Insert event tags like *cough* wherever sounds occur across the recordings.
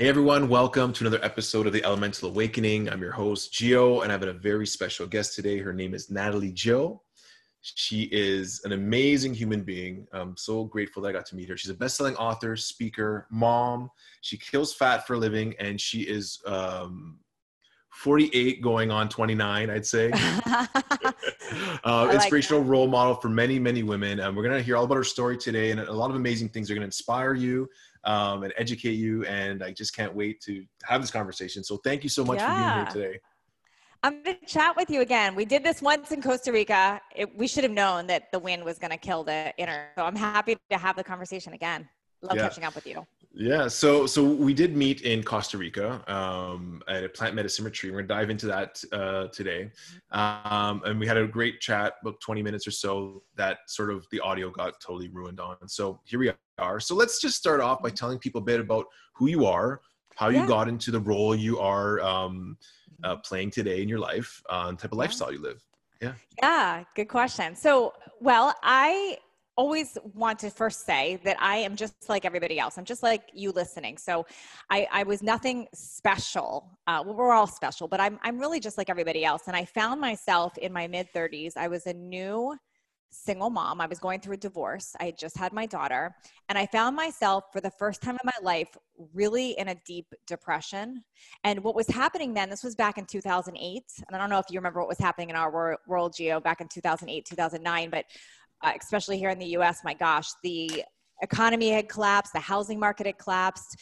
Hey everyone, welcome to another episode of the Elemental Awakening. I'm your host, Gio, and I have got a very special guest today. Her name is Natalie Jill. She is an amazing human being. I'm so grateful that I got to meet her. She's a best-selling author, speaker, mom. She kills fat for a living, and she is um, 48 going on 29 i'd say *laughs* *laughs* uh, like inspirational that. role model for many many women and we're going to hear all about her story today and a lot of amazing things are going to inspire you um, and educate you. And I just can't wait to have this conversation. So thank you so much yeah. for being here today. I'm going to chat with you again. We did this once in Costa Rica. It, we should have known that the wind was going to kill the inner. So I'm happy to have the conversation again. Love yeah. catching up with you. Yeah, so so we did meet in Costa Rica um, at a plant medicine retreat. We're gonna dive into that uh, today, um, and we had a great chat, about 20 minutes or so. That sort of the audio got totally ruined on. So here we are. So let's just start off by telling people a bit about who you are, how you yeah. got into the role you are um, uh, playing today in your life, uh, and type of lifestyle you live. Yeah. Yeah, good question. So, well, I always want to first say that I am just like everybody else. I'm just like you listening. So I, I was nothing special. Uh, well, we're all special, but I'm, I'm really just like everybody else. And I found myself in my mid 30s. I was a new single mom. I was going through a divorce. I had just had my daughter. And I found myself for the first time in my life really in a deep depression. And what was happening then, this was back in 2008. And I don't know if you remember what was happening in our world, Gio, back in 2008, 2009, but uh, especially here in the US, my gosh, the economy had collapsed, the housing market had collapsed.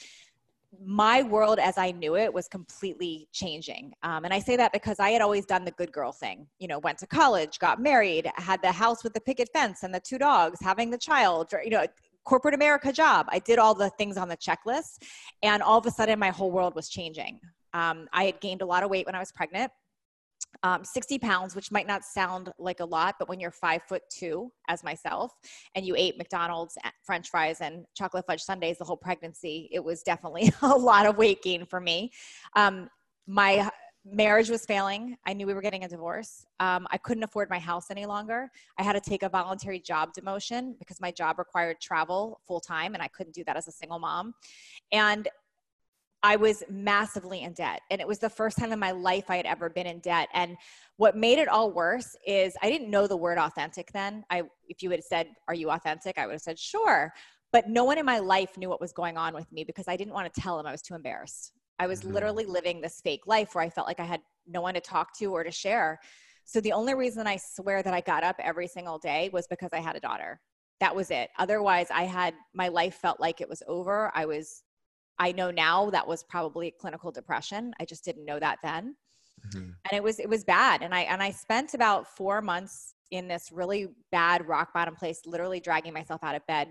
My world as I knew it was completely changing. Um, and I say that because I had always done the good girl thing. You know, went to college, got married, had the house with the picket fence and the two dogs, having the child, you know, corporate America job. I did all the things on the checklist. And all of a sudden, my whole world was changing. Um, I had gained a lot of weight when I was pregnant um, 60 pounds, which might not sound like a lot, but when you're five foot two, as myself, and you ate McDonald's, eh, French fries, and chocolate fudge sundaes the whole pregnancy, it was definitely *laughs* a lot of weight gain for me. Um, my marriage was failing. I knew we were getting a divorce. Um, I couldn't afford my house any longer. I had to take a voluntary job demotion because my job required travel full time, and I couldn't do that as a single mom. And I was massively in debt. And it was the first time in my life I had ever been in debt. And what made it all worse is I didn't know the word authentic then. I if you had said, Are you authentic? I would have said, Sure. But no one in my life knew what was going on with me because I didn't want to tell them. I was too embarrassed. I was mm-hmm. literally living this fake life where I felt like I had no one to talk to or to share. So the only reason I swear that I got up every single day was because I had a daughter. That was it. Otherwise, I had my life felt like it was over. I was I know now that was probably clinical depression. I just didn't know that then. Mm-hmm. And it was it was bad. And I and I spent about 4 months in this really bad rock bottom place, literally dragging myself out of bed.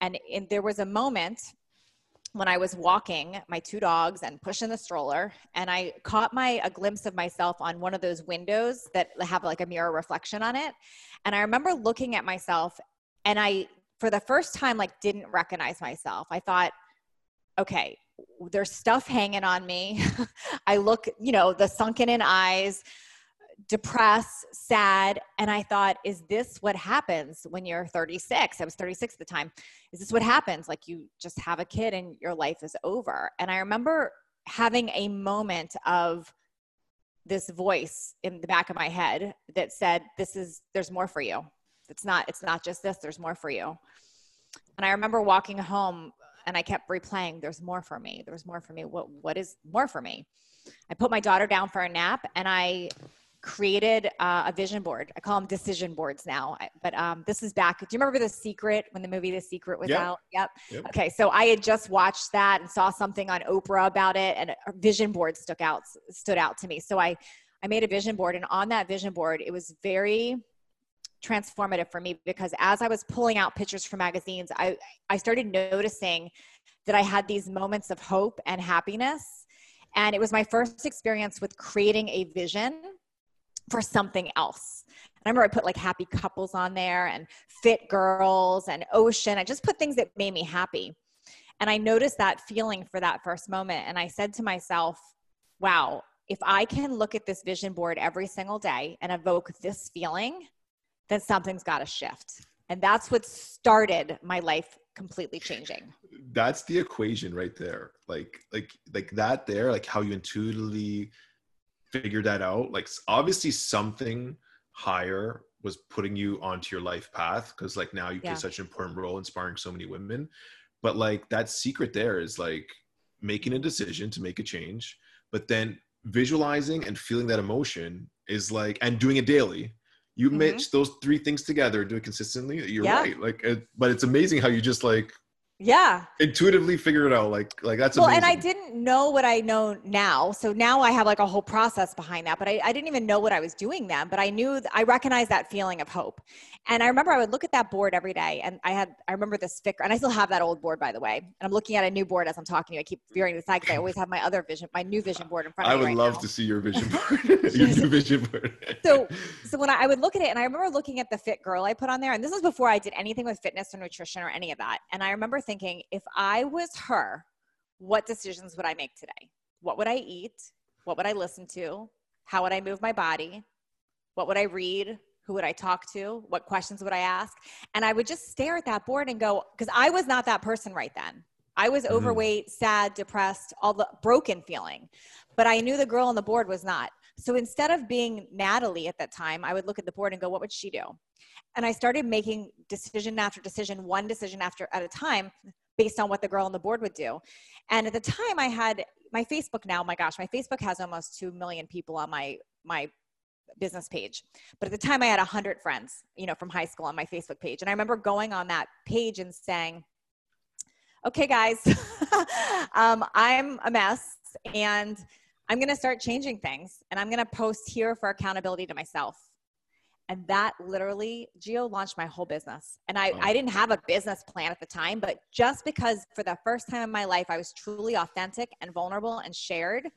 And in, there was a moment when I was walking my two dogs and pushing the stroller, and I caught my a glimpse of myself on one of those windows that have like a mirror reflection on it. And I remember looking at myself, and I, for the first time, like didn't recognize myself. I thought, okay, there's stuff hanging on me. *laughs* I look, you know, the sunken in eyes, depressed, sad. And I thought, is this what happens when you're 36? I was 36 at the time. Is this what happens? Like you just have a kid and your life is over. And I remember having a moment of this voice in the back of my head that said, this is, there's more for you. It's not, it's not just this, there's more for you. And I remember walking home and I kept replaying, there's more for me. There's more for me. What, what is more for me? I put my daughter down for a nap and I created uh, a vision board. I call them decision boards now. But um, this is back. Do you remember The Secret when the movie The Secret was yep. out? Yep. yep. Okay. So I had just watched that and saw something on Oprah about it, and a vision board stuck out stood out to me. So I I made a vision board, and on that vision board, it was very transformative for me because as I was pulling out pictures from magazines, I, I started noticing that I had these moments of hope and happiness. And it was my first experience with creating a vision for something else. I remember I put like happy couples on there and fit girls and ocean. I just put things that made me happy. And I noticed that feeling for that first moment. And I said to myself, wow, if I can look at this vision board every single day and evoke this feeling, then something's got to shift. And that's what started my life completely changing. That's the equation right there. Like, like, like that there, like how you intuitively figured that out. Like, obviously, something higher was putting you onto your life path because, like, now you yeah. play such an important role inspiring so many women. But like that secret there is like making a decision to make a change, but then visualizing and feeling that emotion is like and doing it daily you mm-hmm. mix those three things together do it consistently you're yeah. right like it, but it's amazing how you just like yeah. Intuitively figure it out like like that's a well amazing. and i didn't know what i know now. So now i have like a whole process behind that but I, I didn't even know what i was doing then but i knew i recognized that feeling of hope. And i remember i would look at that board every day and i had i remember this sticker and i still have that old board by the way and i'm looking at a new board as i'm talking to you. I keep veering to the side because i always have my other vision my new vision board in front of me i would right love now. to see your vision *laughs* board. *laughs* Your new vision board. So so when I, I would look at it and i remember looking at the fit girl i put on there and this was before i did anything with fitness or nutrition or any of that and i remember thinking if i was her, what decisions would I make today? What would I eat? What would I listen to? How would I move my body? What would I read? Who would I talk to? What questions would I ask? And I would just stare at that board and go, because I was not that person right then. I was mm-hmm. overweight, sad, depressed, all the broken feeling. But I knew the girl on the board was not. So instead of being Natalie at that time, I would look at the board and go, what would she do? And I started making decision after decision, one decision after at a time, based on what the girl on the board would do. And at the time I had my Facebook now, my gosh, my Facebook has almost 2 million people on my, my business page. But at the time I had 100 friends, you know, from high school on my Facebook page. And I remember going on that page and saying, okay, guys, *laughs* um, I'm a mess and I'm going to start changing things and I'm going to post here for accountability to myself. And that literally Gio launched my whole business. And I, oh. I didn't have a business plan at the time but just because for the first time in my life i was truly authentic and vulnerable and shared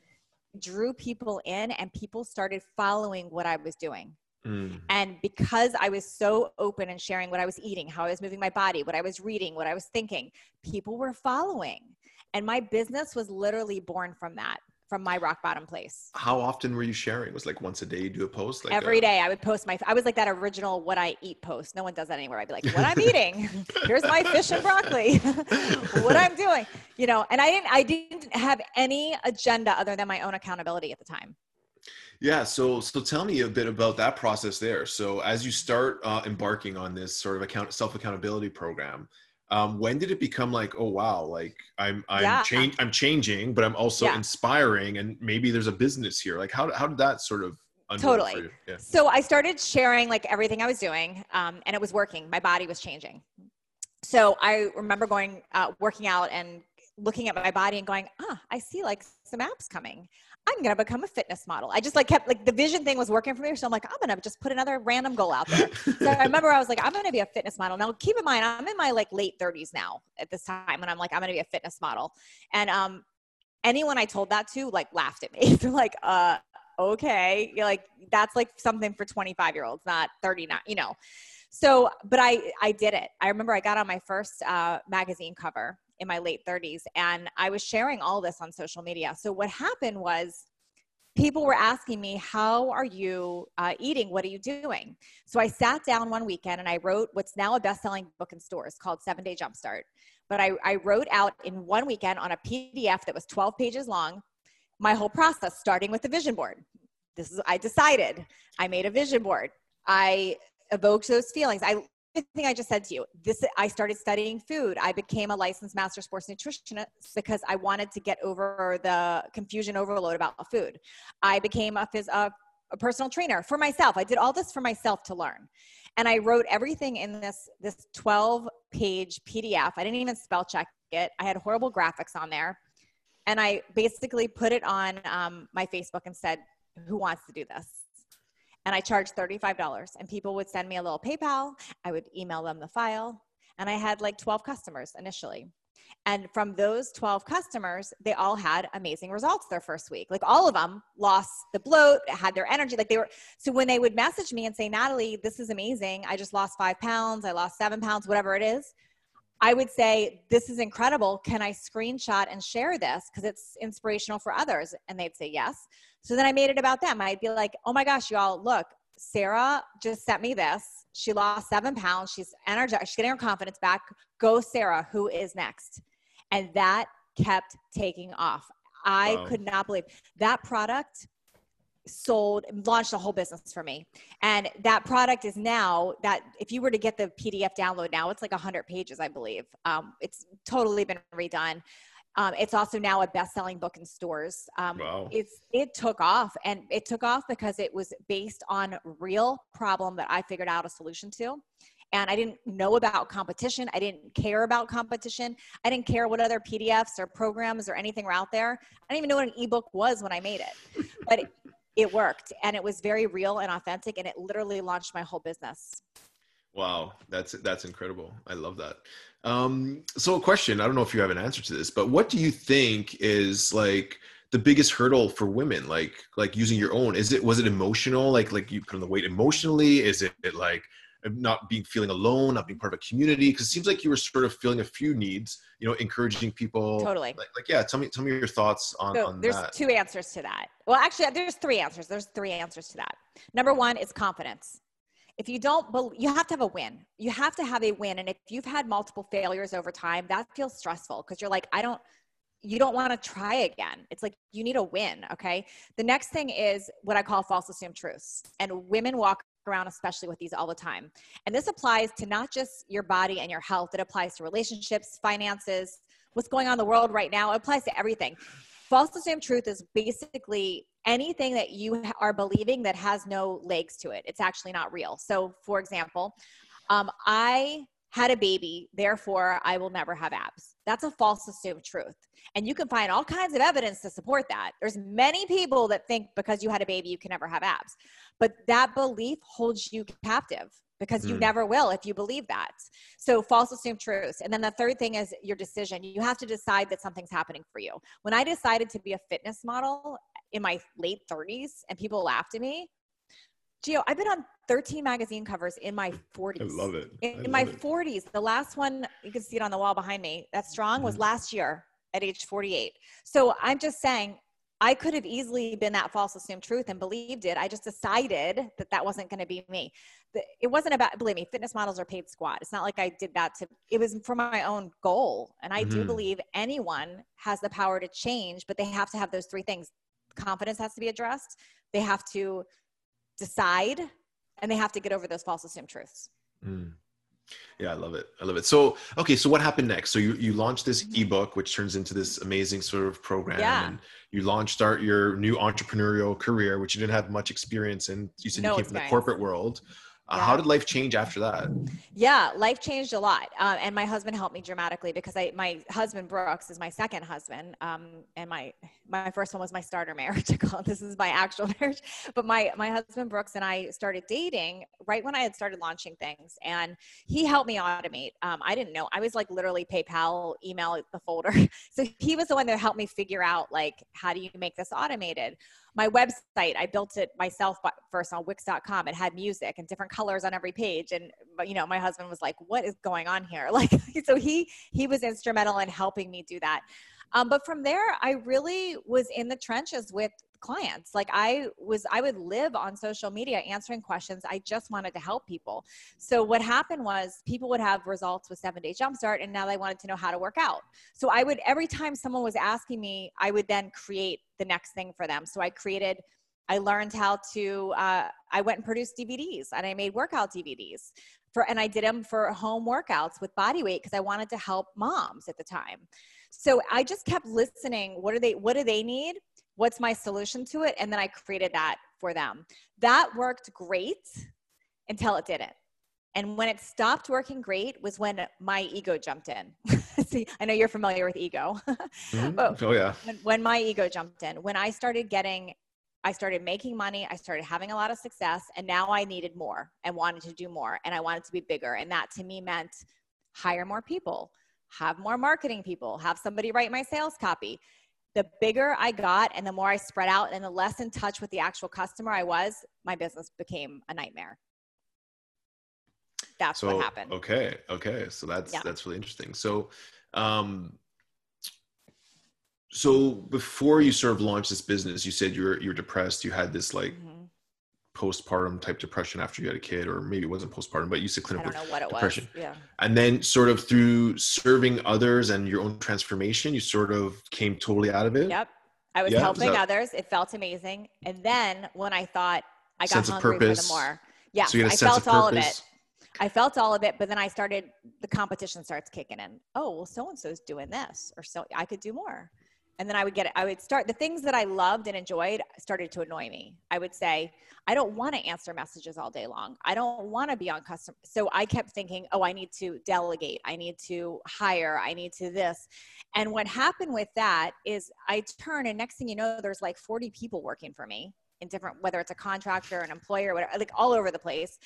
drew people in and people started following what i was doing. Mm. and because i was so open and sharing what i was eating how i was moving my body what i was reading what i was thinking people were following. And my business was literally born from that from my rock bottom place. How often were you sharing? It was like once a day you do a post? Like Every a- day I would post my, I was like that original what I eat post. No one does that anywhere. I'd be like, what I'm *laughs* eating. Here's my fish and broccoli. *laughs* what I'm doing. You know, and I didn't, I didn't have any agenda other than my own accountability at the time. Yeah, so so tell me a bit about that process there. So as you start uh, embarking on this sort of account self accountability program, um, when did it become like oh wow like i'm i'm yeah. change i'm changing but i'm also yeah. inspiring and maybe there's a business here like how, how did that sort of totally yeah. so i started sharing like everything i was doing um, and it was working my body was changing so i remember going uh, working out and looking at my body and going ah i see like some abs coming I'm gonna become a fitness model. I just like kept like the vision thing was working for me. So I'm like, I'm gonna just put another random goal out there. so I remember I was like, I'm gonna be a fitness model. Now keep in mind, I'm in my like late 30s now at this time, and I'm like, I'm gonna be a fitness model. And um anyone I told that to like laughed at me. *laughs* They're like, uh, okay. You're like, that's like something for 25 year olds, not 39, you know. So, but I I did it. I remember I got on my first uh, magazine cover in my late 30s and I was sharing all this on social media. So what happened was people were asking me, How are you uh, eating? What are you doing? So I sat down one weekend and I wrote what's now a best selling book in stores called Seven Day Jumpstart. But I, I wrote out in one weekend on a PDF that was 12 pages long my whole process, starting with the vision board. This is, I decided, I made a vision board. I evoked those feelings. I thing I just said to you, this I started studying food. I became a licensed master sports nutritionist because I wanted to get over the confusion overload about food. I became a, phys, a, a personal trainer for myself. I did all this for myself to learn. And I wrote everything in this this 12 page PDF. I didn't even spell check it. I had horrible graphics on there. And I basically put it on um, my Facebook and said, who wants to do this? And I charged $35 and people would send me a little PayPal. I would email them the file and I had like 12 customers initially. And from those 12 customers, they all had amazing results their first week. Like all of them lost the bloat, had their energy. Like they were, so when they would message me and say, Natalie, this is amazing. I just lost five pounds. I lost seven pounds, whatever it is. I would say, This is incredible. Can I screenshot and share this? Because it's inspirational for others. And they'd say, Yes. So then I made it about them. I'd be like, oh my gosh, y'all, look, Sarah just sent me this. She lost seven pounds. She's energized. She's getting her confidence back. Go, Sarah. Who is next? And that kept taking off. I wow. could not believe that product sold launched a whole business for me and that product is now that if you were to get the pdf download now it's like 100 pages i believe um, it's totally been redone um, it's also now a best-selling book in stores. Um, wow. It's it took off, and it took off because it was based on real problem that I figured out a solution to, and I didn't know about competition. I didn't care about competition. I didn't care what other PDFs or programs or anything were out there. I didn't even know what an ebook was when I made it, but it, it worked, and it was very real and authentic, and it literally launched my whole business. Wow, that's that's incredible. I love that. Um, so, a question I don't know if you have an answer to this, but what do you think is like the biggest hurdle for women? Like, like using your own? Is it was it emotional? Like, like you put on the weight emotionally? Is it like not being feeling alone, not being part of a community? Because it seems like you were sort of feeling a few needs. You know, encouraging people. Totally. Like, like yeah. Tell me, tell me your thoughts on. So on there's that. two answers to that. Well, actually, there's three answers. There's three answers to that. Number one is confidence if you don't believe, you have to have a win. You have to have a win and if you've had multiple failures over time that feels stressful because you're like i don't you don't want to try again. It's like you need a win okay? The next thing is what i call false assumed truths and women walk around especially with these all the time. And this applies to not just your body and your health it applies to relationships finances what's going on in the world right now it applies to everything false assumed truth is basically anything that you are believing that has no legs to it. It's actually not real. So, for example, um, I had a baby, therefore I will never have abs. That's a false assumed truth. And you can find all kinds of evidence to support that. There's many people that think because you had a baby, you can never have abs. But that belief holds you captive because you mm. never will if you believe that. So false assumed truths. And then the third thing is your decision. You have to decide that something's happening for you. When I decided to be a fitness model in my late 30s and people laughed at me. Gio, I've been on 13 magazine covers in my 40s. I love it. In, in my it. 40s, the last one, you can see it on the wall behind me, that strong was last year at age 48. So I'm just saying, I could have easily been that false assumed truth and believed it. I just decided that that wasn't going to be me. It wasn't about, believe me, fitness models are paid squat. It's not like I did that to, it was for my own goal. And I mm-hmm. do believe anyone has the power to change, but they have to have those three things confidence has to be addressed. They have to decide and they have to get over those false assumed truths. Mm. Yeah, I love it. I love it. So, okay, so what happened next? So you you launched this mm-hmm. ebook, which turns into this amazing sort of program, yeah. and you launched start your new entrepreneurial career, which you didn't have much experience in. You said no you came from the corporate world. Yeah. How did life change after that? Yeah, life changed a lot, uh, and my husband helped me dramatically because I, my husband Brooks is my second husband, um, and my my first one was my starter marriage. *laughs* this is my actual *laughs* marriage, but my my husband Brooks and I started dating right when I had started launching things, and he helped me automate. Um, I didn't know I was like literally PayPal email the folder, *laughs* so he was the one that helped me figure out like how do you make this automated my website i built it myself first on wix.com it had music and different colors on every page. And you know my husband was like what is going on here? *laughs* Like so he he was instrumental in helping me do that um, but from there i really was in the trenches with clients. Like i was i would live on social media answering questions. I just wanted to help people. So what happened was people would have results with seven day jumpstart and now they wanted to know how to work out. So i would every time someone was asking me i would then create the next thing for them. So i created i learned how to uh, i went and produced dvds and i made workout dvds for and i did them for home workouts with body weight because i wanted to help moms at the time so i just kept listening what do they what do they need? What's my solution to it? And then i created that for them. That worked great until it didn't. And when it stopped working great was when my ego jumped in. *laughs* See i know you're familiar with ego. *laughs* Mm-hmm. oh yeah. when, when my ego jumped in when i started getting I started making money. I started having a lot of success, and now I needed more and wanted to do more, and I wanted to be bigger. And that to me meant hire more people, have more marketing people, have somebody write my sales copy, the bigger I got and the more I spread out and the less in touch with the actual customer I was, my business became a nightmare. That's so, what happened. Okay. Okay. So that's, yeah. that's really interesting. So, um, so before you sort of launched this business, you said you were, you were depressed. You had this like mm-hmm. Postpartum type depression after you had a kid, or maybe it wasn't postpartum, but you said I clinical don't know what it depression. was. Yeah. And then, sort of through serving others and your own transformation, you sort of came totally out of it. Yep. I was Yeah, was helping that- others. It felt amazing. And then when I thought I got Sense of hungry for the purpose. more. Yeah. so you had a I felt all of it. I felt all of it, but then I started the competition starts kicking in. Oh, well, so and so's doing this, or so I could do more. And then I would get it. I would start the things that I loved and enjoyed started to annoy me. I would say, I don't want to answer messages all day long. I don't want to be on customer. So I kept thinking, oh, I need to delegate. I need to hire. I need to this. And what happened with that is I turn, and next thing you know, there's like 40 people working for me in different, whether it's a contractor, an employer, whatever, like all over the place.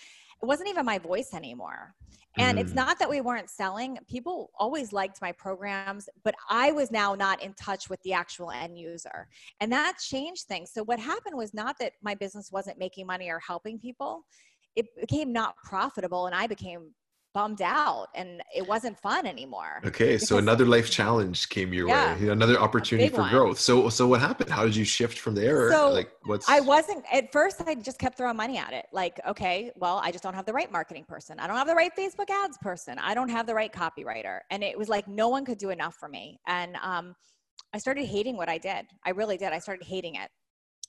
It wasn't even my voice anymore. And it's Mm. not that we weren't selling. People always liked my programs, but I was now not in touch with the actual end user. And that changed things. So what happened was not that my business wasn't making money or helping people. It became not profitable and I became bummed out and it wasn't fun anymore. Okay, so another life challenge came your Yeah, way. Another opportunity for one. growth. So, so what happened? How did you shift from there? So, like, what's I wasn't at first. I just kept throwing money at it. Like, okay, well, I just don't have the right marketing person. I don't have the right Facebook ads person. I don't have the right copywriter. And it was like no one could do enough for me. And um, I started hating what I did. I really did. I started hating it.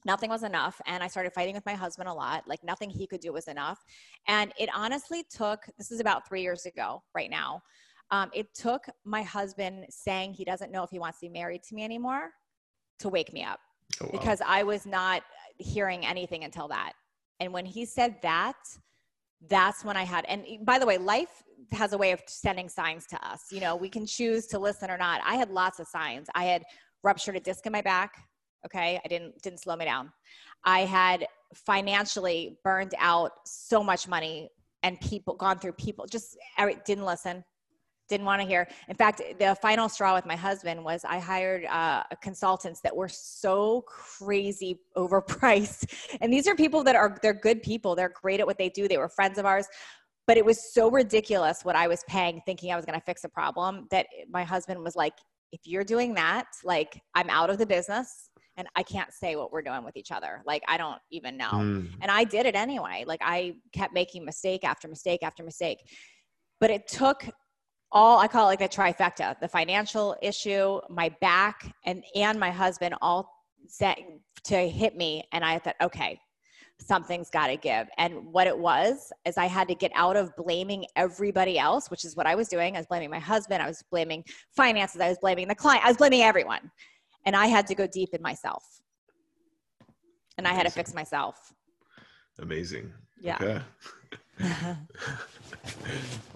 Nothing was enough. And I started fighting with my husband a lot. Like nothing he could do was enough. And it honestly took. This is about three years ago, right now. Um, it took my husband saying he doesn't know if he wants to be married to me anymore to wake me up oh, wow. because I was not hearing anything until that. And when he said that, that's when I had, and by the way, life has a way of sending signs to us. You know, we can choose to listen or not. I had lots of signs. I had ruptured a disc in my back. Okay. I didn't, didn't slow me down. I had financially burned out so much money and people gone through people just every, didn't listen didn't want to hear. In fact, the final straw with my husband was I hired uh, consultants that were so crazy *laughs* overpriced. And these are people that are they're good people. They're great at what they do. They were friends of ours. But it was so ridiculous what I was paying thinking I was going to fix a problem that my husband was like, if you're doing that, like I'm out of the business and I can't say what we're doing with each other. Like I don't even know. Mm. And I did it anyway. Like I kept making mistake after mistake after mistake. But it took all I call it like the trifecta, the financial issue, my back and and my husband all set to hit me and I thought, okay, something's got to give. And what it was is I had to get out of blaming everybody else, which is what I was doing. I was blaming my husband, I was blaming finances, I was blaming the client, I was blaming everyone. And I had to go deep in myself. And I had to fix myself. Amazing. Yeah. Okay. *laughs*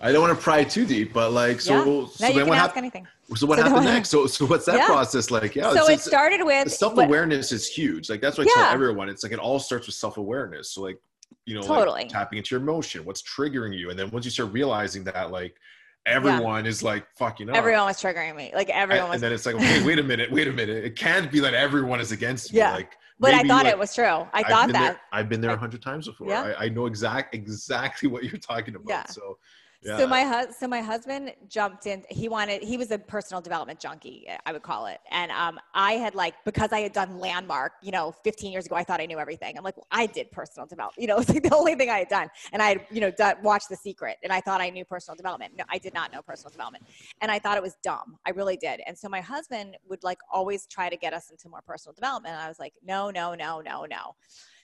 I don't want to pry too deep, but like, so, yeah. so then what happened? So what So happened next? So, so what's that Yeah. process like? Yeah. so it started with self awareness is huge. Like that's what I Yeah. tell everyone. It's like it all starts with self awareness. So like, you know, like, tapping into your emotion, what's triggering you, and then once you start realizing that, like everyone is like fucking up. everyone was triggering me. Like everyone and, was and then it's like, okay, *laughs* wait a minute, wait a minute. It can't be that everyone is against me. Yeah. Like, But I thought like, it was true. I I've thought that. There, I've been there a hundred times before. Yeah. I, I know exact exactly what you're talking about. Yeah. So, yeah. So my so my husband jumped in. He wanted. He was a personal development junkie, I would call it. And um, I had like because I had done landmark, you know, 15 years ago. I thought I knew everything. I'm like, well, I did personal development. You know, *laughs* it's like the only thing I had done. And I had, you know, done, watched The Secret, and I thought I knew personal development. No, I did not know personal development, and I thought it was dumb. I really did. And so my husband would like always try to get us into more personal development. And I was like, no, no, no, no, no.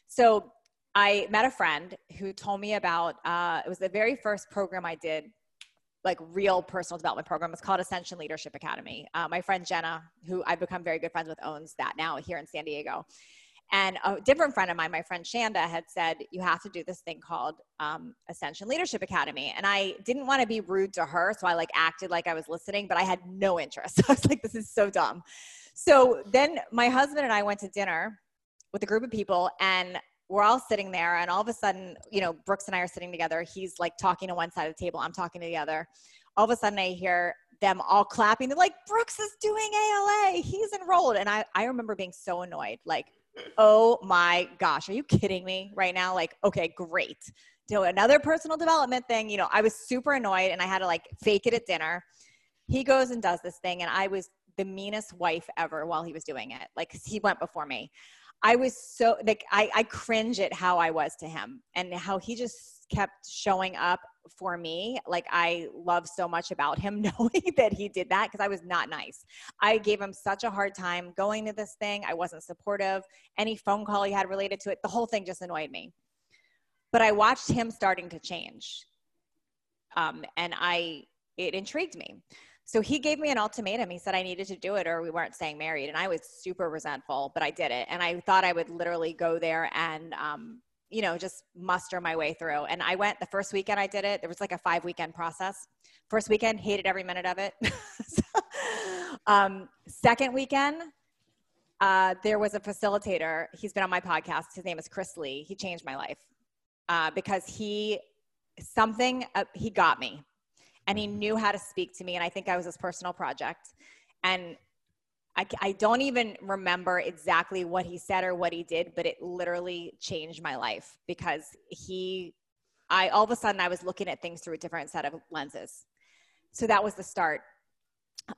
So I met a friend who told me about uh, it was the very first program I did, like real personal development program. It's called Ascension Leadership Academy. Uh, my friend Jenna, who I've become very good friends with, owns that now here in San Diego. And a different friend of mine, my friend Shanda, had said, You have to do this thing called um, Ascension Leadership Academy. And I didn't want to be rude to her. So I like acted like I was listening, but I had no interest. *laughs* I was like, This is so dumb. So then my husband and I went to dinner with a group of people and we're all sitting there and all of a sudden you know brooks and i are sitting together. He's like talking to one side of the table. I'm talking to the other. All of a sudden i hear them all clapping. They're like brooks is doing ala he's enrolled. And i, I remember being so annoyed. Like oh my gosh. Are you kidding me right now? Like okay great. Do another personal development thing. You know i was super annoyed and i had to like fake it at dinner. He goes and does this thing and i was the meanest wife ever while he was doing it. Like he went before me I was so like I, I cringe at how I was to him and how he just kept showing up for me. Like I love so much about him *laughs* knowing that he did that because I was not nice. I gave him such a hard time going to this thing. I wasn't supportive. Any phone call he had related to it, the whole thing just annoyed me. But I watched him starting to change. Um, and I it intrigued me. So he gave me an ultimatum. He said I needed to do it or we weren't staying married. And I was super resentful, but I did it. And I thought I would literally go there and, um, you know, just muster my way through. And I went the first weekend I did it. There was like a five weekend process. First weekend, hated every minute of it. *laughs* so, um, second weekend, uh, there was a facilitator. He's been on my podcast. His name is Chris Lee. He changed my life uh, because he, something, uh, he got me and he knew how to speak to me. And I think I was his personal project. And I, I don't even remember exactly what he said or what he did, but it literally changed my life because he, I all of a sudden I was looking at things through a different set of lenses. So that was the start.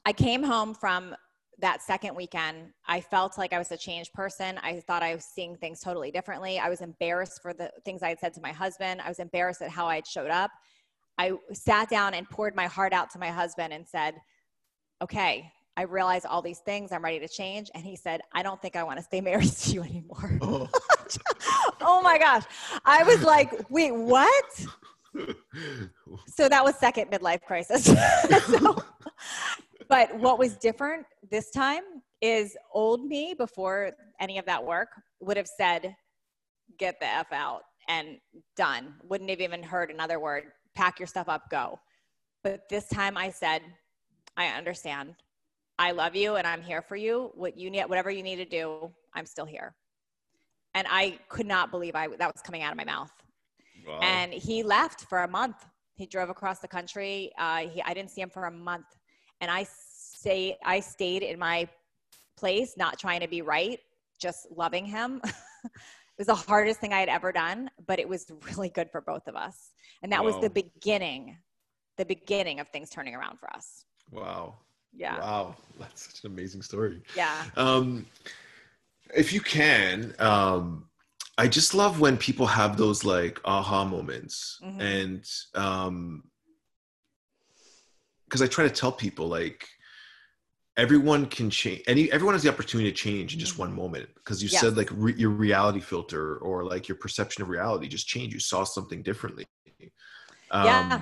I came home from that second weekend, I felt like I was a changed person. I thought I was seeing things totally differently. I was embarrassed for the things I had said to my husband. I was embarrassed at how I had showed up. I sat down and poured my heart out to my husband and said, okay, I realize all these things. I'm ready to change. And he said, I don't think I want to stay *laughs* married to you anymore. Oh, *laughs* oh my gosh. I was like, wait, what? *laughs* so that was second midlife crisis. so, but what was different this time is old me before any of that work would have said, get the F out and done. Wouldn't have even heard another word pack your stuff up, go. But this time I said, I understand. I love you and I'm here for you. What you need, whatever you need to do, I'm still here. And I could not believe I that was coming out of my mouth. Wow. And he left for a month. He drove across the country. Uh, he, I didn't see him for a month, and I say I stayed in my place, not trying to be right, just loving him. *laughs* It was the hardest thing I had ever done, but it was really good for both of us. And that wow. was the beginning, the beginning of things turning around for us. Wow. Yeah. Wow. That's such an amazing story. Yeah. Um, if you can, um, I just love when people have those like aha moments mm-hmm. and, um, cause I try to tell people like, everyone can change any everyone has the opportunity to change in just one mm-hmm. moment because you said like re- your reality filter or like your perception of reality just changed. You saw something differently. Um, yeah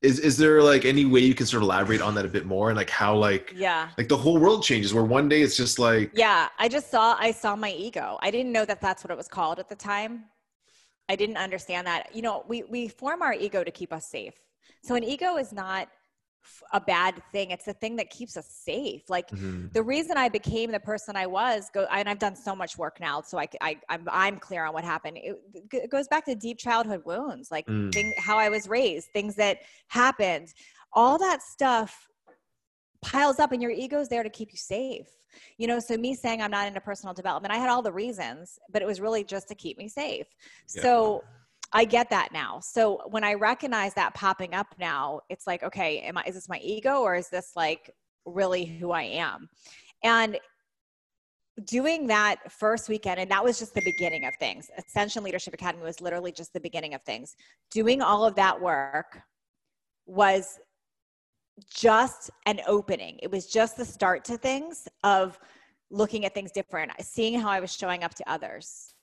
is is there like any way you can sort of elaborate on that a bit more? And like how like yeah. like the whole world changes where one day it's just like yeah i just saw i saw my ego. I didn't know that that's what it was called at the time. I didn't understand that. You know we we form our ego to keep us safe. So an ego is not a bad thing. It's the thing that keeps us safe. Like mm-hmm. the reason I became the person I was, go, and I've done so much work now, so I, I I'm, I'm clear on what happened. It, it goes back to deep childhood wounds, like mm. thing, how I was raised, things that happened, all that stuff piles up, and your ego's there to keep you safe. You know, so me saying I'm not into personal development, I had all the reasons, but it was really just to keep me safe. Yeah. So I get that now. So when I recognize that popping up now, it's like, okay, am I, is this my ego or is this like really who I am? And doing that first weekend, and that was just the beginning of things. Ascension Leadership Academy was literally just the beginning of things. Doing all of that work was just an opening. It was just the start to things of looking at things different, seeing how I was showing up to others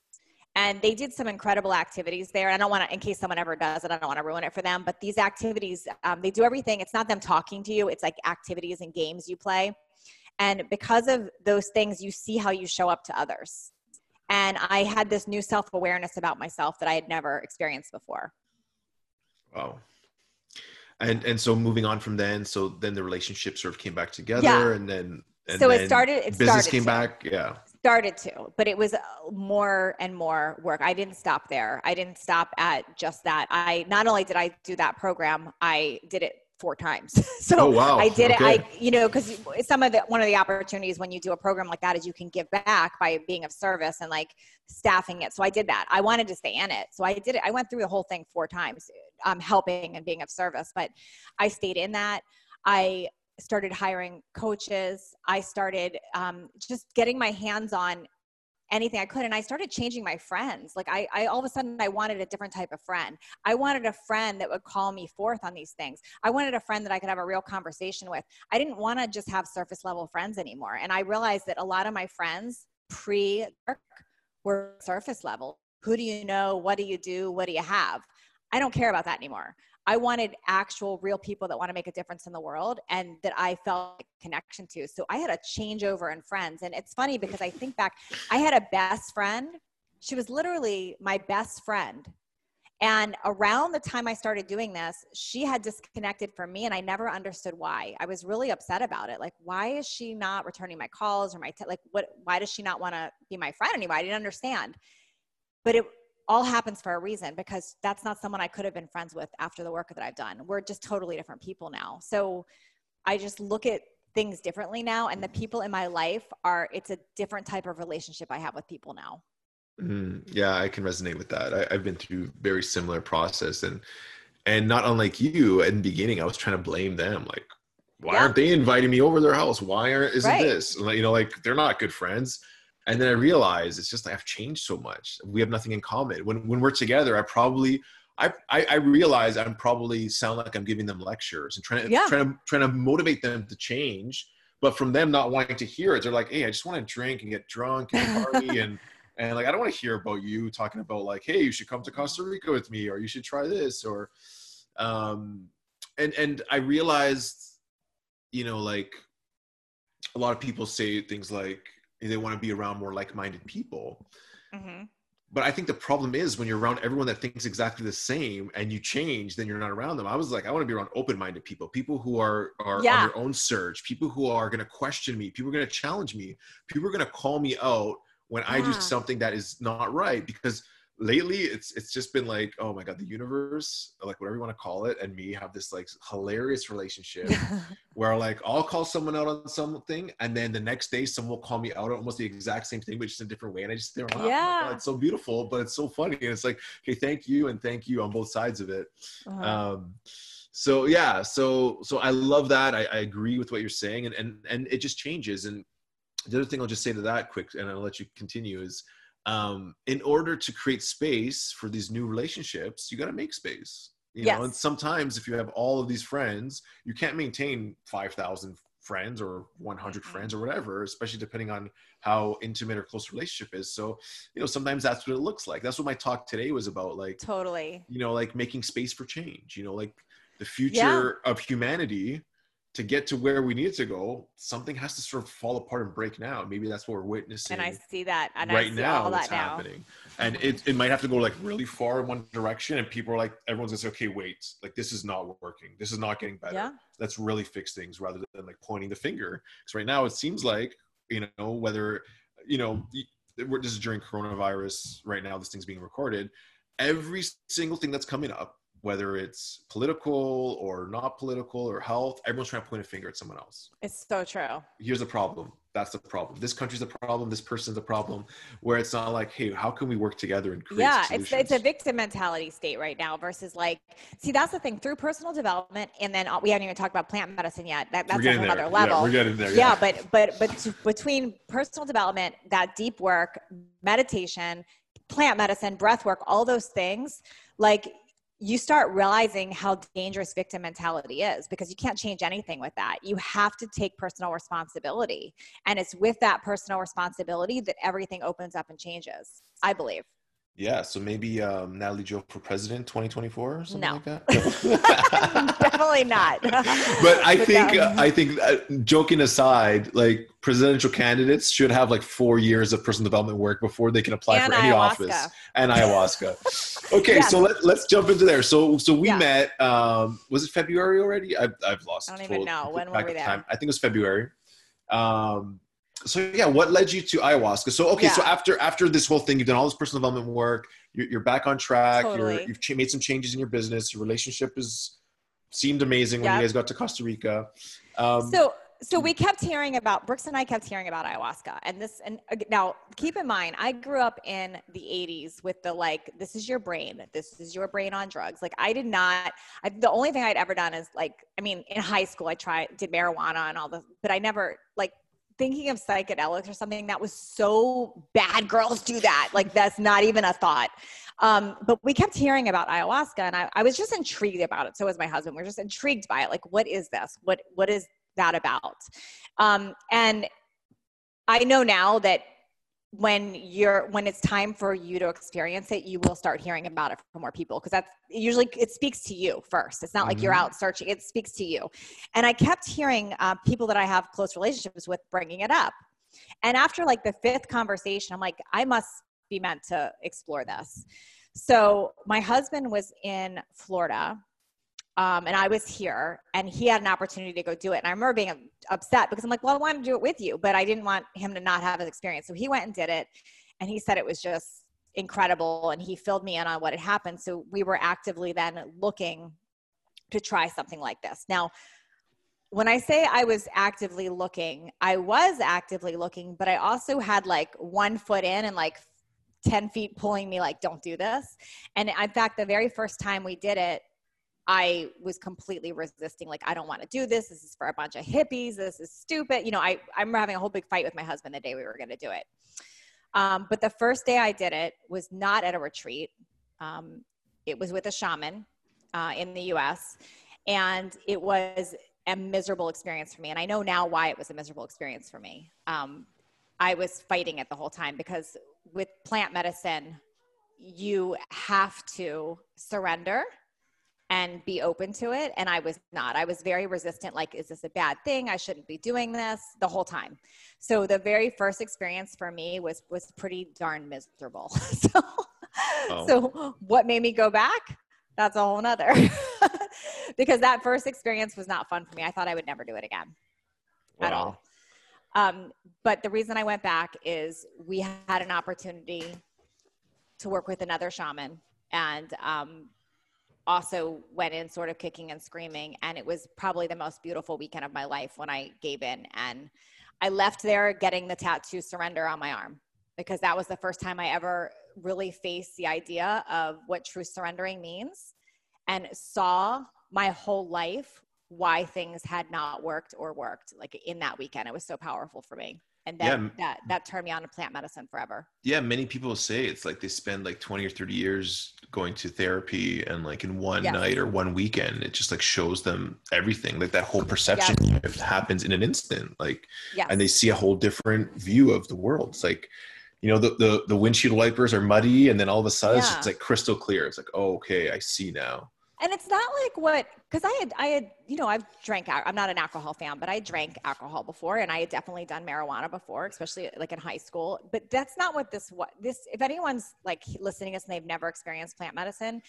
and they did some incredible activities there. I don't want to, in case someone ever does it, I don't want to ruin it for them. But these activities, um, they do everything. It's not them talking to you. It's like activities and games you play. And because of those things, you see how you show up to others. And I had this new self awareness about myself that I had never experienced before. Wow. And and so moving on from then, so then the relationship sort of came back together, yeah. and then and so it started. It business started came to. back. Yeah started to but it was uh, more and more work. I didn't stop there. I didn't stop at just that. I not only did i do that program i did it four times. *laughs* So oh, wow. i did okay. it i you know because some of the one of the opportunities when you do a program like that is you can give back by being of service and like staffing it. So i did that. I wanted to stay in it. So i did it. I went through the whole thing four times um, helping and being of service but i stayed in that. I started hiring coaches. I started um, just getting my hands on anything I could. And I started changing my friends. Like I, I all of a sudden I wanted a different type of friend. I wanted a friend that would call me forth on these things. I wanted a friend that I could have a real conversation with. I didn't want to just have surface level friends anymore. And I realized that a lot of my friends pre work were surface level. Who do you know? What do you do? What do you have? I don't care about that anymore. I wanted actual real people that want to make a difference in the world and that I felt connection to. So I had a changeover in friends. And it's funny because I think back, I had a best friend. She was literally my best friend. And around the time I started doing this, she had disconnected from me and I never understood why. I was really upset about it. Like, why is she not returning my calls or my, like, what, why does she not want to be my friend anymore? I didn't understand. But it, all happens for a reason because that's not someone I could have been friends with after the work that I've done. We're just totally different people now. So I just look at things differently now and the people in my life are it's a different type of relationship I have with people now. Mm, yeah, I can resonate with that. I, have been through very similar process and and not unlike you in the beginning, I was trying to blame them like why yeah. aren't they inviting me over their house? Why aren't isn't right. this? You know, like they're not good friends and then i realized it's just like i've changed so much. We have nothing in common. When when we're together i probably I, I, I realize I'm probably sound like I'm giving them lectures and trying to, yeah. trying to trying to motivate them to change, but from them not wanting to hear it, they're like, "Hey, I just want to drink and get drunk and party *laughs* and and like I don't want to hear about you talking about like, hey, you should come to Costa Rica with me or you should try this or, um, and and I realized, you know, like a lot of people say things like, they want to be around more like-minded people mm-hmm. but i think the problem is when you're around everyone that thinks exactly the same and you change then you're not around them i was like i want to be around open-minded people people who are are yeah. on their own search people who are going to question me people are going to challenge me people are going to call me out when yeah. i do something that is not right because lately it's it's just been like oh my god the universe like whatever you want to call it and me have this like hilarious relationship *laughs* where like i'll call someone out on something and then the next day someone will call me out on almost the exact same thing but just in a different way and i just think oh, yeah. it's so beautiful but it's so funny. And it's like okay thank you and thank you on both sides of it. Uh-huh. um so yeah so so i love that. I, I agree with what you're saying and and and it just changes. And the other thing i'll just say to that quick and i'll let you continue is um, in order to create space for these new relationships, you got to make space. You yes. know, and sometimes if you have all of these friends, you can't maintain 5,000 friends or 100 mm-hmm. friends or whatever, especially depending on how intimate or close relationship is. So, you know, sometimes that's what it looks like. That's what my talk today was about. Like, totally, you know, like making space for change, you know, like the future yeah. of humanity to get to where we need to go, something has to sort of fall apart and break now. Maybe that's what we're witnessing. And I see that and right now. What's happening, and it, it might have to go like really far in one direction, and people are like, everyone's gonna say, okay, wait, like this is not working. This is not getting better. Yeah. Let's really fix things rather than like pointing the finger. Because right now it seems like you know whether you know this is during coronavirus right now. This thing's being recorded. Every single thing that's coming up whether it's political or not political or health, everyone's trying to point a finger at someone else. It's so true. Here's the problem. That's the problem. This country's a problem. This person's a problem. Where it's not like, hey, how can we work together and create? Yeah, solutions? it's it's a victim mentality state right now versus like, see, that's the thing. Through personal development, and then uh, we haven't even talked about plant medicine yet. That, that's another level. Yeah, we're getting there. Yeah, yeah but but but between personal development, that deep work, meditation, plant medicine, breath work, all those things, like you start realizing how dangerous victim mentality is because you can't change anything with that. You have to take personal responsibility. And it's with that personal responsibility that everything opens up and changes, I believe. Yeah, so maybe um, Natalie Jill for president 2024 or something no. like that. *laughs* Definitely not. *laughs* but I but think uh, I think uh, joking aside, like presidential candidates should have like four years of personal development work before they can apply and for any office and ayahuasca. *laughs* Okay, yes. so let, let's jump into there. So so we yeah. met. Um, was it February already? I've I've lost. I don't even know when were we there. Time. I think it was February. Um, so yeah what led you to ayahuasca so okay yeah. so after after this whole thing you've done all this personal development work you're, you're back on track totally. you have ch- made some changes in your business your relationship is seemed amazing when you guys got to costa rica um, so so we kept hearing about brooks and i kept hearing about ayahuasca and this and now keep in mind i grew up in the 80s with the like this is your brain this is your brain on drugs like i did not I, the only thing i'd ever done is like i mean in high school i tried did marijuana and all the but i never like thinking of psychedelics or something that was so bad girls do that. Like that's not even a thought. Um, but we kept hearing about ayahuasca and I, I was just intrigued about it. So was my husband. We are just intrigued by it. Like what is this? What what is that about? Um, and i know now that when you're when it's time for you to experience it you will start hearing about it from more people because that's usually it speaks to you first it's not mm-hmm. like you're mm-hmm. out searching it speaks to you and i kept hearing uh, people that i have close relationships with bringing it up and after like the fifth conversation i'm like i must be meant to explore this so my husband was in florida um, and I was here, and he had an opportunity to go do it. And I remember being upset because I'm like, well, I want to do it with you, but I didn't want him to not have his experience. So he went and did it, and he said it was just incredible, and he filled me in on what had happened. So we were actively then looking to try something like this. Now, when I say I was actively looking, I was actively looking, but I also had like one foot in and like 10 feet pulling me, like, don't do this. And in fact, the very first time we did it, I was completely resisting, like, I don't want to do this. This is for a bunch of hippies. This is stupid. You know, I, I remember having a whole big fight with my husband the day we were going to do it. Um, but the first day I did it was not at a retreat. Um, it was with a shaman uh, in the US. And it was a miserable experience for me. And I know now why it was a miserable experience for me. Um, I was fighting it the whole time because with plant medicine, you have to surrender and be open to it and i was not. I was very resistant like is this a bad thing? I shouldn't be doing this the whole time. So the very first experience for me was was pretty darn miserable. *laughs* So oh. so what made me go back? That's a whole nother. *laughs* Because that first experience was not fun for me. I thought i would never do it again. Wow. at all. Um, but the reason i went back is we had an opportunity to work with another shaman and um, also went in sort of kicking and screaming. And it was probably the most beautiful weekend of my life when I gave in. And I left there getting the tattoo surrender on my arm because that was the first time I ever really faced the idea of what true surrendering means and saw my whole life why things had not worked or worked like in that weekend. It was so powerful for me and that yeah. that that turned me on to plant medicine forever yeah many people say it's like they spend like 20 or 30 years going to therapy and like in one yes. night or one weekend it just like shows them everything like that whole perception yes. happens in an instant like yes. and they see a whole different view of the world it's like you know the, the the windshield wipers are muddy and then all of a sudden yeah. it's like crystal clear it's like oh, okay i see now and it's not like what because i had i had you know i've drank i'm not an alcohol fan but i drank alcohol before and i had definitely done marijuana before especially like in high school. But that's not what this what this if anyone's like listening to us and they've never experienced plant medicine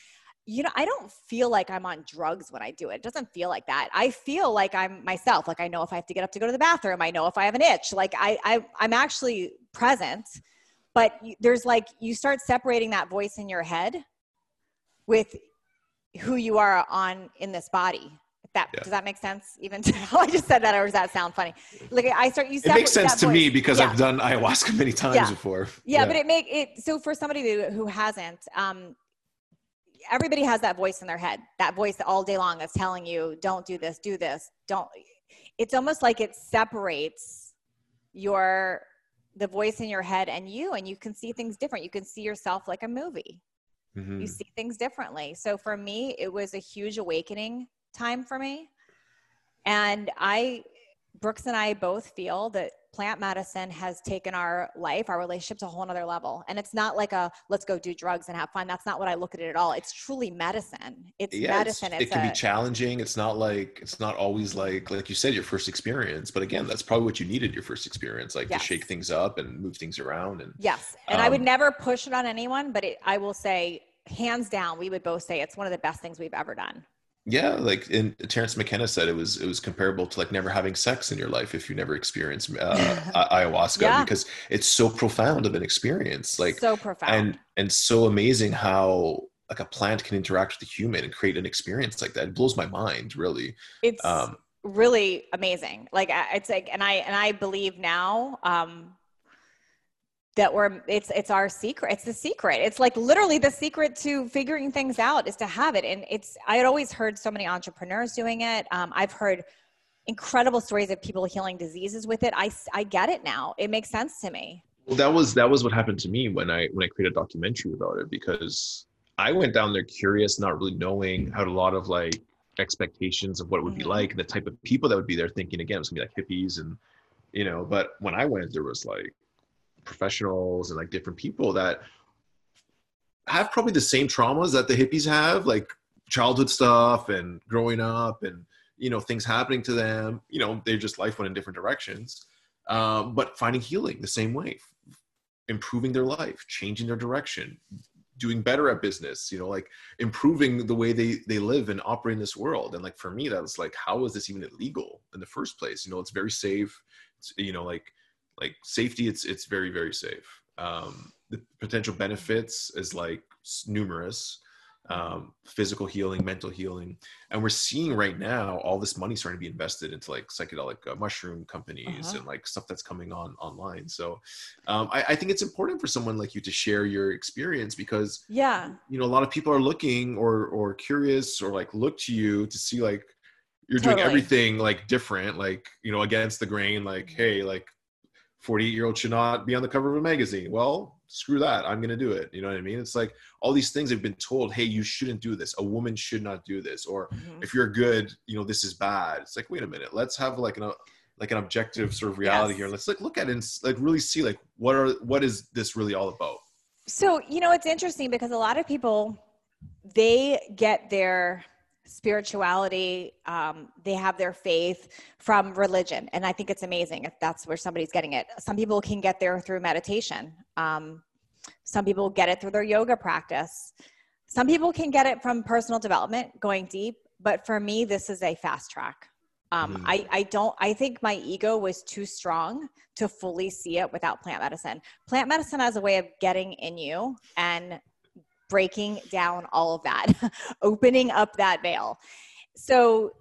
you know i don't feel like i'm on drugs when i do it. It doesn't feel like that. I feel like i'm myself. Like i know if i have to get up to go to the bathroom. I know if i have an itch. Like i, I i'm actually present but there's like you start separating that voice in your head with who you are on in this body. That yeah. does that make sense? Even *laughs* to, I just said that, or does that sound funny? Like I start you. It makes sense to voice. me because yeah. I've done ayahuasca many times yeah. before. Yeah, but it make it so for somebody who hasn't. Um, everybody has that voice in their head. That voice all day long that's telling you, "Don't do this, do this, don't." It's almost like it separates your the voice in your head and you, and you can see things different. You can see yourself like a movie mm-hmm. you see things differently. So for me it was a huge awakening time for me. And i brooks and i both feel that plant medicine has taken our life our relationship to a whole nother level. And it's not like a let's go do drugs and have fun. That's not what i look at it at all. It's truly medicine. It's yeah, medicine. it's, it's it can a, be challenging. It's not like it's not always like like you said your first experience. But again that's probably what you needed your first experience like yes. to shake things up and move things around and yes. And um, i would um, never push it on anyone but it, i will say hands down, we would both say it's one of the best things we've ever done. Yeah, like in Terence McKenna said, it was it was comparable to like never having sex in your life if you never experienced uh, *laughs* ayahuasca yeah. because it's so profound of an experience. Like so profound and and so amazing how like a plant can interact with a human and create an experience like that. It blows my mind, really. It's um, really amazing. Like it's like, and I and I believe now. Um, that we're it's it's our secret it's the secret it's like literally the secret to figuring things out is to have it and it's i had always heard so many entrepreneurs doing it um, i've heard incredible stories of people healing diseases with it. I, I get it now. It makes sense to me. Well, that was that was what happened to me when I when I created a documentary about it because I went down there curious, not really knowing, had a lot of like expectations of what it would mm-hmm. be like and the type of people that would be there thinking again, it was gonna be like hippies and you know, but when I went, there was like professionals and like different people that have probably the same traumas that the hippies have, like childhood stuff and growing up and you know things happening to them. You know, they just life went in different directions, um, but finding healing the same way, improving their life, changing their direction, doing better at business you know like improving the way they they live and operate in this world. And like for me that was like how is this even illegal in the first place? You know it's very safe. It's, you know like like safety it's it's very very safe um the potential benefits is like numerous um, physical healing, mental healing, and we're seeing right now all this money starting to be invested into like psychedelic uh, mushroom companies uh-huh. and like stuff that's coming on online. So um, I, I, think it's important for someone like you to share your experience because yeah, you know a lot of people are looking or or curious or like look to you to see like you're totally. doing everything like different, like you know against the grain, like mm-hmm. hey, like 48 year old should not be on the cover of a magazine. Well, screw that. I'm going to do it. You know what i mean? It's like all these things have been told hey you shouldn't do this. A woman should not do this. Or mm-hmm. if you're good you know this is bad. It's like wait a minute. Let's have like an like an objective sort of reality yes. here. Let's like look at it and like really see like what are what is this really all about? So you know it's interesting because a lot of people they get their spirituality um, they have their faith from religion. And i think it's amazing if that's where somebody's getting it. Some people can get there through meditation. Um, some people get it through their yoga practice. Some people can get it from personal development going deep. But for me this is a fast track. Um, mm. I, I don't i think my ego was too strong to fully see it without plant medicine. Plant medicine has a way of getting in you and breaking down all of that, *laughs* opening up that veil. So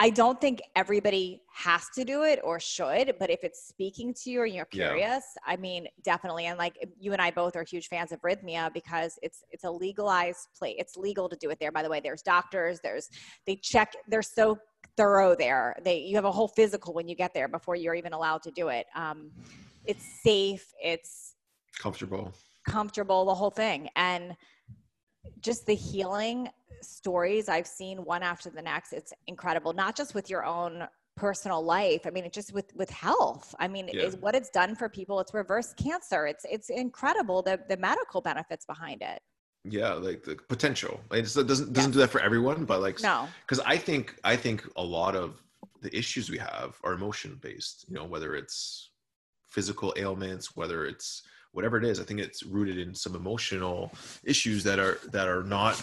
I don't think everybody has to do it or should, but if it's speaking to you or you're curious, yeah. I mean, definitely. And like you and I both are huge fans of Rythmia because it's it's a legalized place. It's legal to do it there. By the way, there's doctors. There's they check. They're so thorough there. They you have a whole physical when you get there before you're even allowed to do it. Um, it's safe. It's comfortable. Comfortable. The whole thing and just the healing stories I've seen one after the next. It's incredible, not just with your own personal life. I mean, it just with with health. I mean, yeah. is what it's done for people. It's reversed cancer. It's it's incredible the the medical benefits behind it. Yeah, like the potential. It doesn't doesn't yeah. do that for everyone, but like no, because I think I think a lot of the issues we have are emotion based. You know, whether it's physical ailments, whether it's whatever it is i think it's rooted in some emotional issues that are that are not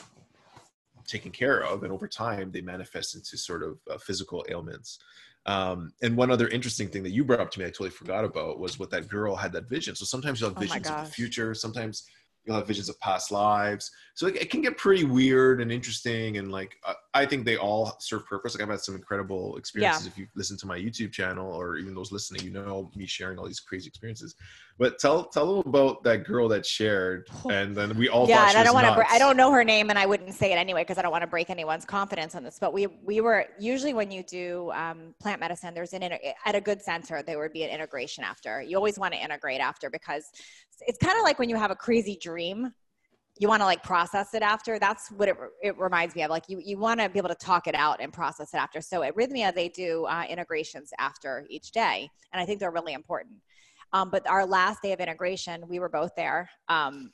taken care of and over time they manifest into sort of uh, physical ailments. Um, and one other interesting thing that you brought up to me i totally forgot about was what that girl had that vision. So sometimes you'll have oh visions of the future sometimes you'll have visions of past lives. So it, it, can get pretty weird and interesting and like uh, i think they all serve purpose. Like i've had some incredible experiences yeah. if you listen to my youtube channel or even those listening you know me sharing all these crazy experiences. But tell tell little about that girl that shared *sighs* and then we all yeah and i don't want to i don't know her name and i wouldn't say it anyway because i don't want to break anyone's confidence on this but we we were usually when you do um, plant medicine there's an at a good center there would be an integration after. You always want to integrate after because it's kind of like when you have a crazy dream you want to like process it after that's what it, it reminds me of like you, you want to be able to talk it out and process it after so at Rythmia they do uh, integrations after each day and i think they're really important um, but our last day of integration we were both there um,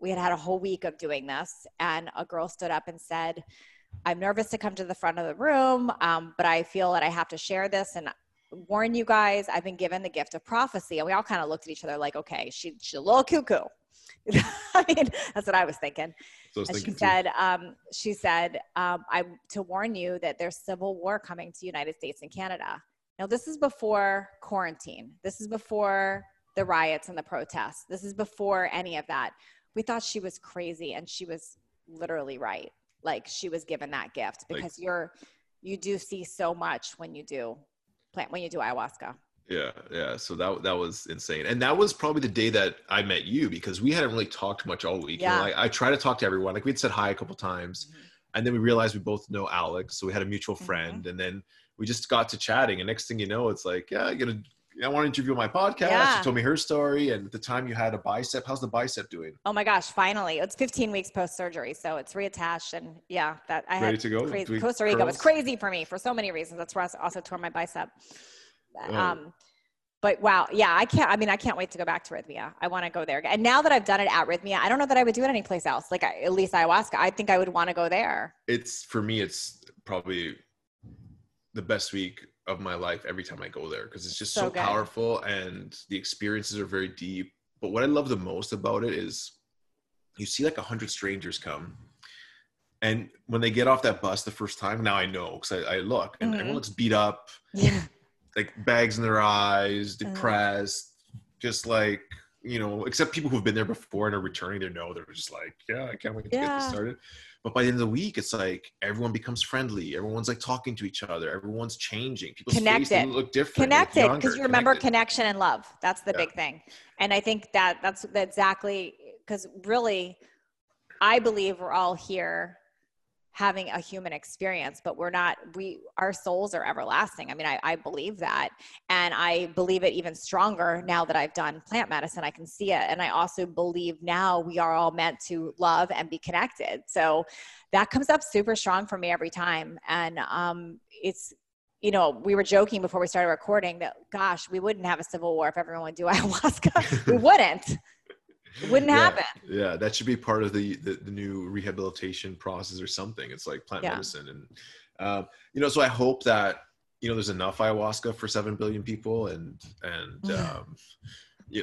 we had had a whole week of doing this and a girl stood up and said i'm nervous to come to the front of the room um, but i feel that i have to share this and warn you guys, I've been given the gift of prophecy. And we all kind of looked at each other like, okay, she, she's a little cuckoo. *laughs* I mean, that's what I was thinking. So and she said, um, she said, um, I to warn you that there's civil war coming to United States and Canada. Now, this is before quarantine. This is before the riots and the protests. This is before any of that. We thought she was crazy, and she was literally right. Like she was given that gift because like, you're you do see so much when you do plant when you do ayahuasca. Yeah, yeah. So that that was insane, and that was probably the day that I met you because we hadn't really talked much all week. Yeah. You know, I, I try to talk to everyone. Like we'd said hi a couple times, mm-hmm. and then we realized we both know Alex, so we had a mutual mm-hmm. friend, mm-hmm. and then we just got to chatting, and next thing you know, it's like, yeah, you gonna. I want to interview my podcast. Yeah. She told me her story, and at the time you had a bicep. How's the bicep doing? Oh my gosh! Finally, it's 15 weeks post surgery, so it's reattached, and yeah, that I Ready had to go? crazy- Costa Rica was crazy for me for so many reasons. That's where I also tore my bicep. Um, but wow, yeah, I can't. I mean, I can't wait to go back to Rythmia. I want to go there. again. And now that I've done it at Rythmia, I don't know that I would do it anyplace else. Like I, at least ayahuasca, I think I would want to go there. It's for me. It's probably the best week of my life every time I go there because it's just So so, powerful and the experiences are very deep. But what I love the most about it is you see like a hundred strangers come. And when they get off that bus the first time, now I know because I, I look and Mhm. everyone looks beat up, Yeah, like bags in their eyes, Mhm. depressed, just like you know, except people who've been there before and are returning. They know they're just like, yeah, I can't wait to get this started. But by the end of the week, it's like everyone becomes friendly. Everyone's like talking to each other. Everyone's changing. People's Connected. look different. connected because you remember connected. connection and love. That's the Yeah. big thing. And I think that that's exactly because really, I believe we're all here having a human experience but we're not we our souls are everlasting. I mean I, I believe that and i believe it even stronger now that i've done plant medicine. I can see it and i also believe now we are all meant to love and be connected. So that comes up super strong for me every time and um it's you know we were joking before we started recording that gosh we wouldn't have a civil war if everyone would do *laughs* ayahuasca. We *laughs* wouldn't it wouldn't Yeah. happen Yeah, that should be part of the, the the new rehabilitation process or something. It's like plant Yeah. medicine, and um, you know. So I hope that you know there's enough ayahuasca for seven billion people, and and um,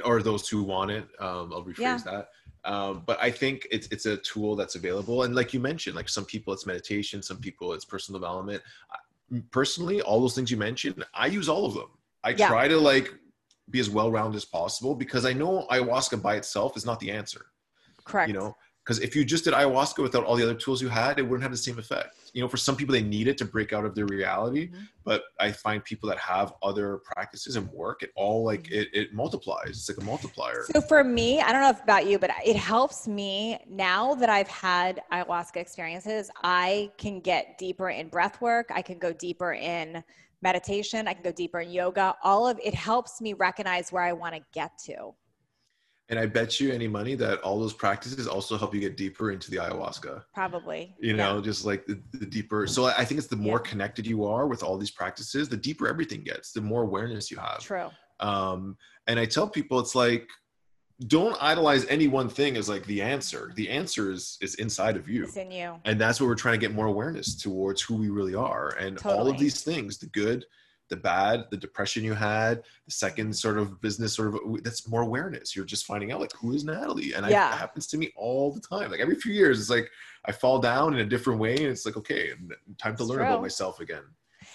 or those who want it. Um, I'll rephrase Yeah. that. Um, but I think it's it's a tool that's available, and like you mentioned, like some people it's meditation, some people it's personal development. Personally, all those things you mentioned, I use all of them. I Yeah. try to like be as well rounded as possible because I know ayahuasca by itself is not the answer correct you know because if you just did ayahuasca without all the other tools you had it wouldn't have the same effect you know for some people they need it to break out of their reality Mhm. but i find people that have other practices and work it all like Mm-hmm. it, it multiplies it's like a multiplier So for me, I don't know if about you, but it helps me now that I've had ayahuasca experiences. I can get deeper in breath work. I can go deeper in meditation. I can go deeper in yoga. All of it helps me recognize where I want to get to. and i bet you any money that all those practices also help you get deeper into the ayahuasca Probably. you know just like the, the deeper so i think it's the more Yeah. connected you are with all these practices the deeper everything gets the more awareness you have True. um, and i tell people it's like don't idolize any one thing as like the answer. The answer is is inside of you. It's in you. and that's what we're trying to get more awareness towards who we really are. And all of these things the good the bad the depression you had the second sort of business sort of that's more awareness. You're just finding out like who is natalie? And I, it happens to me all the time. Like every few years it's like i fall down in a different way and it's like okay time to It's learn true. about myself again.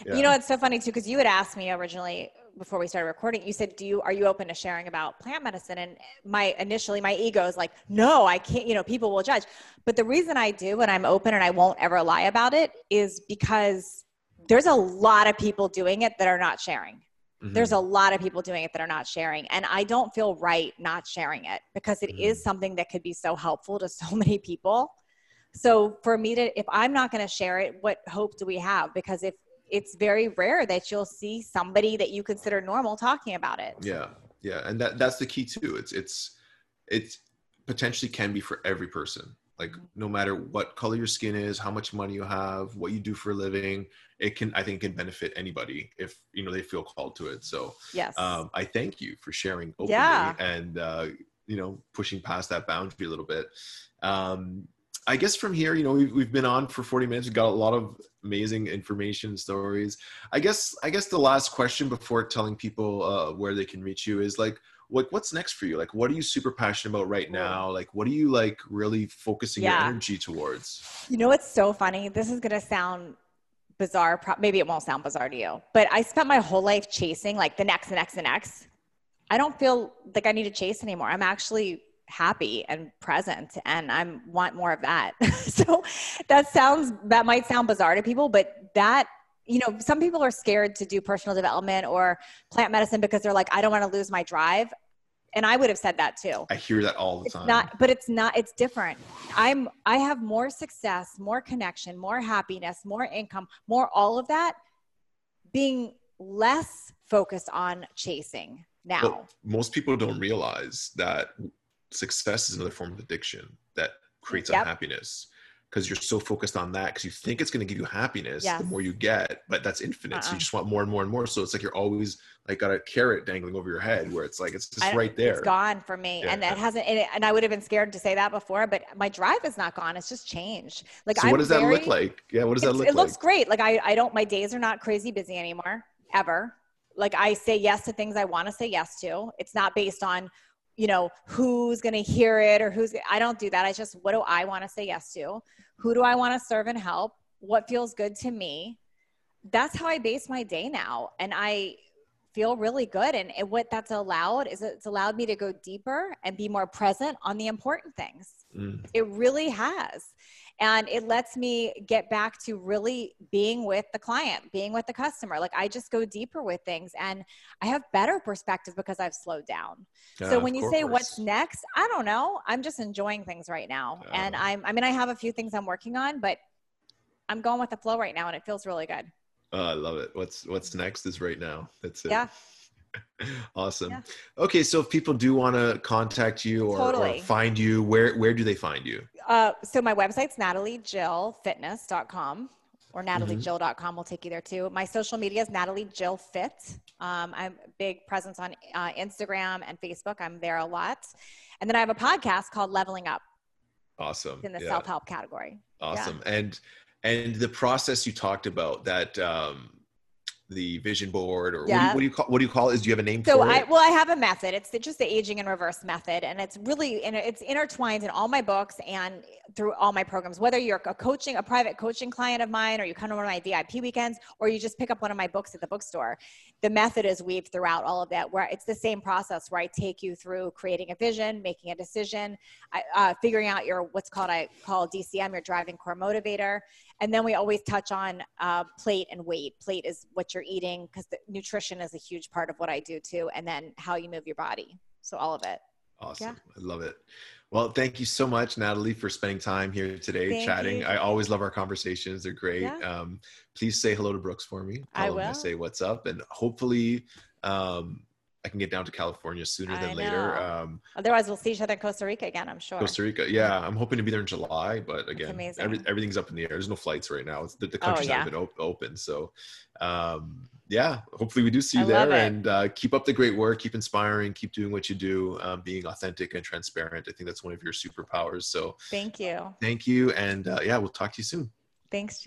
Yeah. You know, it's so funny too, because you had asked me originally before we started recording, you said, do you, are you open to sharing about plant medicine? And my, initially my ego is like, no, I can't, you know, people will judge. But the reason I do, and I'm open and I won't ever lie about it is because there's a lot of people doing it that are not sharing. Mhm. There's a lot of people doing it that are not sharing. And I don't feel right not sharing it because it is Mhm. something that could be so helpful to so *laughs* many people. So for me to, if I'm not going to share it, what hope do we have? Because if it's very rare that you'll see somebody that you consider normal talking about it. yeah yeah and that that's the key too it's it's it's potentially can be for every person like Mhm. no matter what color your skin is how much money you have what you do for a living it can i think can benefit anybody if you know they feel called to it so Yes. um, i thank you for sharing openly Yeah. and uh, you know pushing past that boundary a little bit um, i guess from here you know we've, we've been on for 40 minutes we've got a lot of amazing information stories i guess i guess the last question before telling people uh, where they can reach you is like what what's next for you like what are you super passionate about right now like what are you like really focusing Yeah. your energy towards You know what's so funny? This is going to sound bizarre. Pro- Maybe it won't sound bizarre to you, but I spent my whole life chasing like the next, and next, and next. I don't feel like I need to chase anymore. I'm actually happy and present and I'm want more of that. *laughs* so that sounds, that might sound bizarre to people, but that, you know, some people are scared to do personal development or plant medicine because they're like, I don't want to lose my drive. And I would have said that too i hear that all the it's time not but it's not it's different i'm i have more success more connection more happiness more income more all of that being less focused on chasing now. Most people don't realize that success is another form of addiction that creates yep. unhappiness because you're so focused on that because you think it's going to give you happiness yes. the more you get but that's infinite uh-uh. so you uh-uh. just want more and more and more so it's like you're always like got a carrot dangling over your head where it's like it's just right there it's gone for me yeah. and that hasn't and, it, and, i would have been scared to say that before but my drive is not gone it's just changed like so what does very, that look like yeah what does that look it like it looks great like i i don't my days are not crazy busy anymore ever like i say yes to things i want to say yes to it's not based on you know who's going to hear it or who's i don't do that i just what do i want to say yes to who do I want to serve and help? What feels good to me? That's how I base my day now. And I feel really good. And, what that's allowed is it's allowed me to go deeper and be more present on the important things. Mm. It really has. And it lets me get back to really being with the client, being with the customer. Like I just go deeper with things and I have better perspective because I've slowed down. Yeah, so when you course. say what's next, I don't know. I'm just enjoying things right now. Yeah. And I'm, I mean, I have a few things I'm working on, but I'm going with the flow right now and it feels really good. Oh, I love it. What's, what's next is right now. That's it. Yeah. *laughs* awesome. Yeah. Okay, so if people do want to contact you or, totally. or, find you, where where do they find you? Uh, so my website's nataliejillfitness.com or nataliejill.com mm-hmm. will take you there too. My social media is Natalie Jill Fit. Um, I'm a big presence on uh, Instagram and Facebook. I'm there a lot. And then I have a podcast called Leveling Up. Awesome. In the yeah. self-help category. Awesome. Yeah. And and the process you talked about that um, the vision board or yeah. what, do you, what, do you, call what do you call it? Is do you have a name so for I, it? Well, I have a method. It's just the aging in reverse method, and it's really and it's intertwined in all my books and through all my programs. Whether you're a coaching, a private coaching client of mine, or you come to one of my VIP weekends, or you just pick up one of my books at the bookstore, the method is weaved throughout all of that. Where it's the same process where I take you through creating a vision, making a decision, uh, figuring out your what's called I call DCM, your driving core motivator, and then we always touch on uh, plate and weight. Plate is what you're eating because nutrition is a huge part of what I do too, and then how you move your body. So all of it. Awesome. Yeah. I love it. Well, thank you so much, Natalie, for spending time here today thank chatting. You. I always love our conversations. They're great. Yeah. Um, please say hello to Brooks for me. Tell I will. Say what's up. And hopefully, um, I can get down to California sooner than later. Um, Otherwise, we'll see each other in Costa Rica again. I'm sure. Costa Rica, yeah. I'm hoping to be there in July, but again, every, everything's up in the air. There's no flights right now. It's, the, the oh, country's oh, yeah. not even op- open. So, um, yeah, hopefully we do see you I there. And uh, keep up the great work. Keep inspiring. Keep doing what you do. Um, being authentic and transparent. I think that's one of your superpowers. So, thank you. Thank you. And uh, yeah, we'll talk to you soon. Thanks.